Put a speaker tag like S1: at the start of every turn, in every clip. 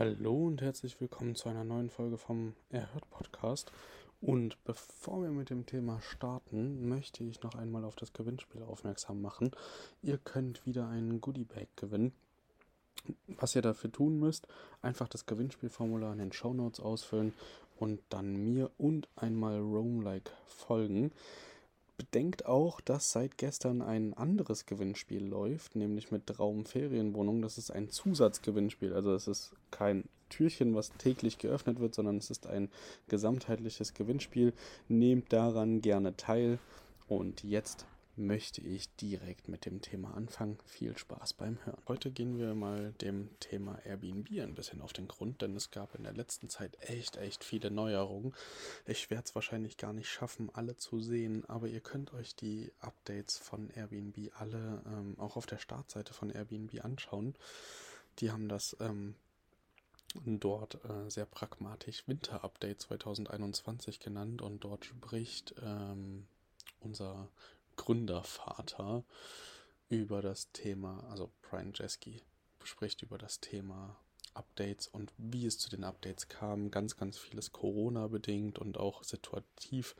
S1: Hallo und herzlich willkommen zu einer neuen Folge vom Erhört Podcast. Und bevor wir mit dem Thema starten, möchte ich noch einmal auf das Gewinnspiel aufmerksam machen. Ihr könnt wieder einen Goodie Bag gewinnen. Was ihr dafür tun müsst, einfach das Gewinnspielformular in den Show Notes ausfüllen und dann mir und einmal Roam-like folgen. Bedenkt auch, dass seit gestern ein anderes Gewinnspiel läuft, nämlich mit Traumferienwohnung. Das ist ein Zusatzgewinnspiel. Also es ist kein Türchen, was täglich geöffnet wird, sondern es ist ein gesamtheitliches Gewinnspiel. Nehmt daran gerne teil. Und jetzt möchte ich direkt mit dem Thema anfangen. Viel Spaß beim Hören. Heute gehen wir mal dem Thema Airbnb ein bisschen auf den Grund, denn es gab in der letzten Zeit echt, echt viele Neuerungen. Ich werde es wahrscheinlich gar nicht schaffen, alle zu sehen, aber ihr könnt euch die Updates von Airbnb alle ähm, auch auf der Startseite von Airbnb anschauen. Die haben das ähm, dort äh, sehr pragmatisch Winter-Update 2021 genannt und dort spricht ähm, unser Gründervater über das Thema, also Brian Jeski spricht über das Thema Updates und wie es zu den Updates kam. Ganz, ganz vieles Corona bedingt und auch situativ.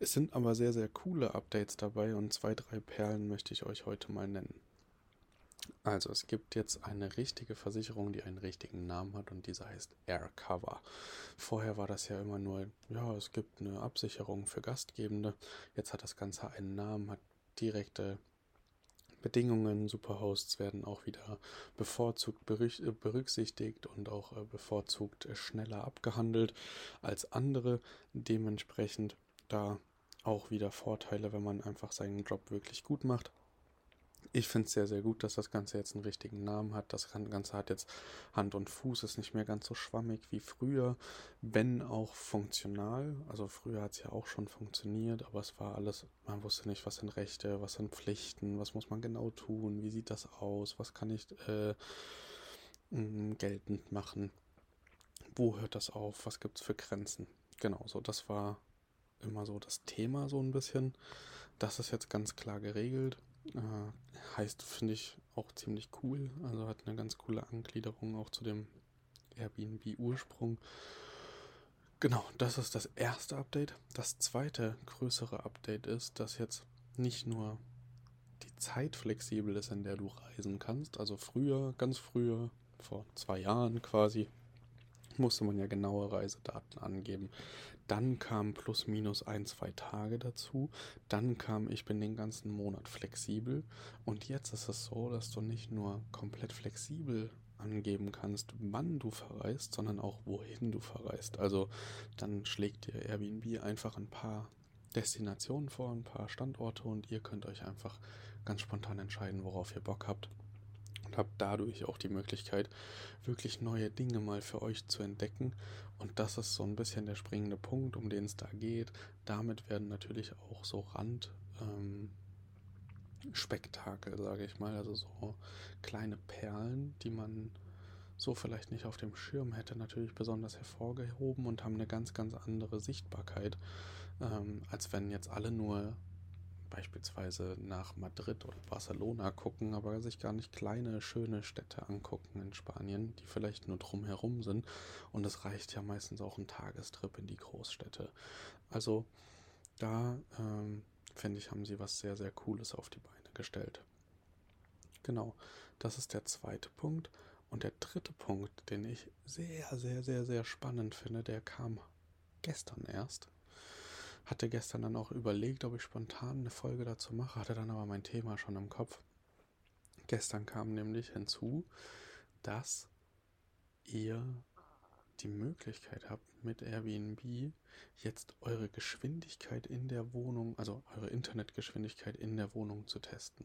S1: Es sind aber sehr, sehr coole Updates dabei und zwei, drei Perlen möchte ich euch heute mal nennen. Also es gibt jetzt eine richtige Versicherung, die einen richtigen Namen hat und diese heißt Aircover. Vorher war das ja immer nur, ja, es gibt eine Absicherung für Gastgebende. Jetzt hat das Ganze einen Namen, hat direkte Bedingungen. Superhosts werden auch wieder bevorzugt berücksichtigt und auch äh, bevorzugt schneller abgehandelt als andere. Dementsprechend da auch wieder Vorteile, wenn man einfach seinen Job wirklich gut macht. Ich finde es sehr, sehr gut, dass das Ganze jetzt einen richtigen Namen hat. Das Ganze hat jetzt Hand und Fuß, ist nicht mehr ganz so schwammig wie früher, wenn auch funktional. Also früher hat es ja auch schon funktioniert, aber es war alles, man wusste nicht, was sind Rechte, was sind Pflichten, was muss man genau tun, wie sieht das aus, was kann ich äh, geltend machen, wo hört das auf, was gibt es für Grenzen. Genau, so das war immer so das Thema so ein bisschen. Das ist jetzt ganz klar geregelt äh, heißt, finde ich, auch ziemlich cool. Also hat eine ganz coole Angliederung auch zu dem Airbnb-Ursprung. Genau, das ist das erste Update. Das zweite größere Update ist, dass jetzt nicht nur die Zeit flexibel ist, in der du reisen kannst. Also früher, ganz früher, vor zwei Jahren quasi, musste man ja genaue Reisedaten angeben. Dann kam plus minus ein, zwei Tage dazu. Dann kam, ich bin den ganzen Monat flexibel. Und jetzt ist es so, dass du nicht nur komplett flexibel angeben kannst, wann du verreist, sondern auch wohin du verreist. Also dann schlägt dir Airbnb einfach ein paar Destinationen vor, ein paar Standorte und ihr könnt euch einfach ganz spontan entscheiden, worauf ihr Bock habt und habt dadurch auch die Möglichkeit, wirklich neue Dinge mal für euch zu entdecken. Und das ist so ein bisschen der springende Punkt, um den es da geht. Damit werden natürlich auch so Rand. Ähm, Spektakel, sage ich mal, also so kleine Perlen, die man so vielleicht nicht auf dem Schirm hätte, natürlich besonders hervorgehoben und haben eine ganz, ganz andere Sichtbarkeit, ähm, als wenn jetzt alle nur beispielsweise nach Madrid oder Barcelona gucken, aber sich gar nicht kleine, schöne Städte angucken in Spanien, die vielleicht nur drumherum sind. Und es reicht ja meistens auch ein Tagestrip in die Großstädte. Also da ähm, finde ich, haben sie was sehr, sehr Cooles auf die Beine gestellt. Genau, das ist der zweite Punkt. Und der dritte Punkt, den ich sehr, sehr, sehr, sehr spannend finde, der kam gestern erst. Hatte gestern dann auch überlegt, ob ich spontan eine Folge dazu mache, hatte dann aber mein Thema schon im Kopf. Gestern kam nämlich hinzu, dass ihr die Möglichkeit habt, mit Airbnb jetzt eure Geschwindigkeit in der Wohnung, also eure Internetgeschwindigkeit in der Wohnung zu testen.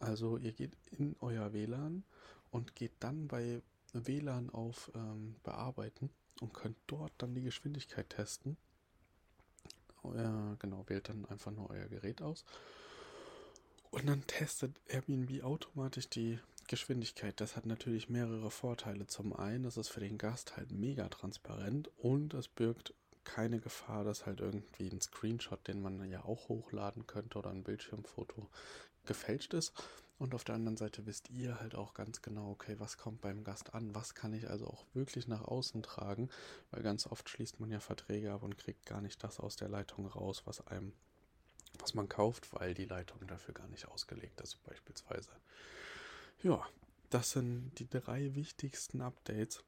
S1: Also ihr geht in euer WLAN und geht dann bei WLAN auf ähm, Bearbeiten und könnt dort dann die Geschwindigkeit testen euer, genau, wählt dann einfach nur euer Gerät aus. Und dann testet Airbnb automatisch die Geschwindigkeit. Das hat natürlich mehrere Vorteile. Zum einen ist es für den Gast halt mega transparent und es birgt keine Gefahr, dass halt irgendwie ein Screenshot, den man ja auch hochladen könnte oder ein Bildschirmfoto gefälscht ist. Und auf der anderen Seite wisst ihr halt auch ganz genau, okay, was kommt beim Gast an, was kann ich also auch wirklich nach außen tragen, weil ganz oft schließt man ja Verträge ab und kriegt gar nicht das aus der Leitung raus, was einem, was man kauft, weil die Leitung dafür gar nicht ausgelegt ist, beispielsweise. Ja, das sind die drei wichtigsten Updates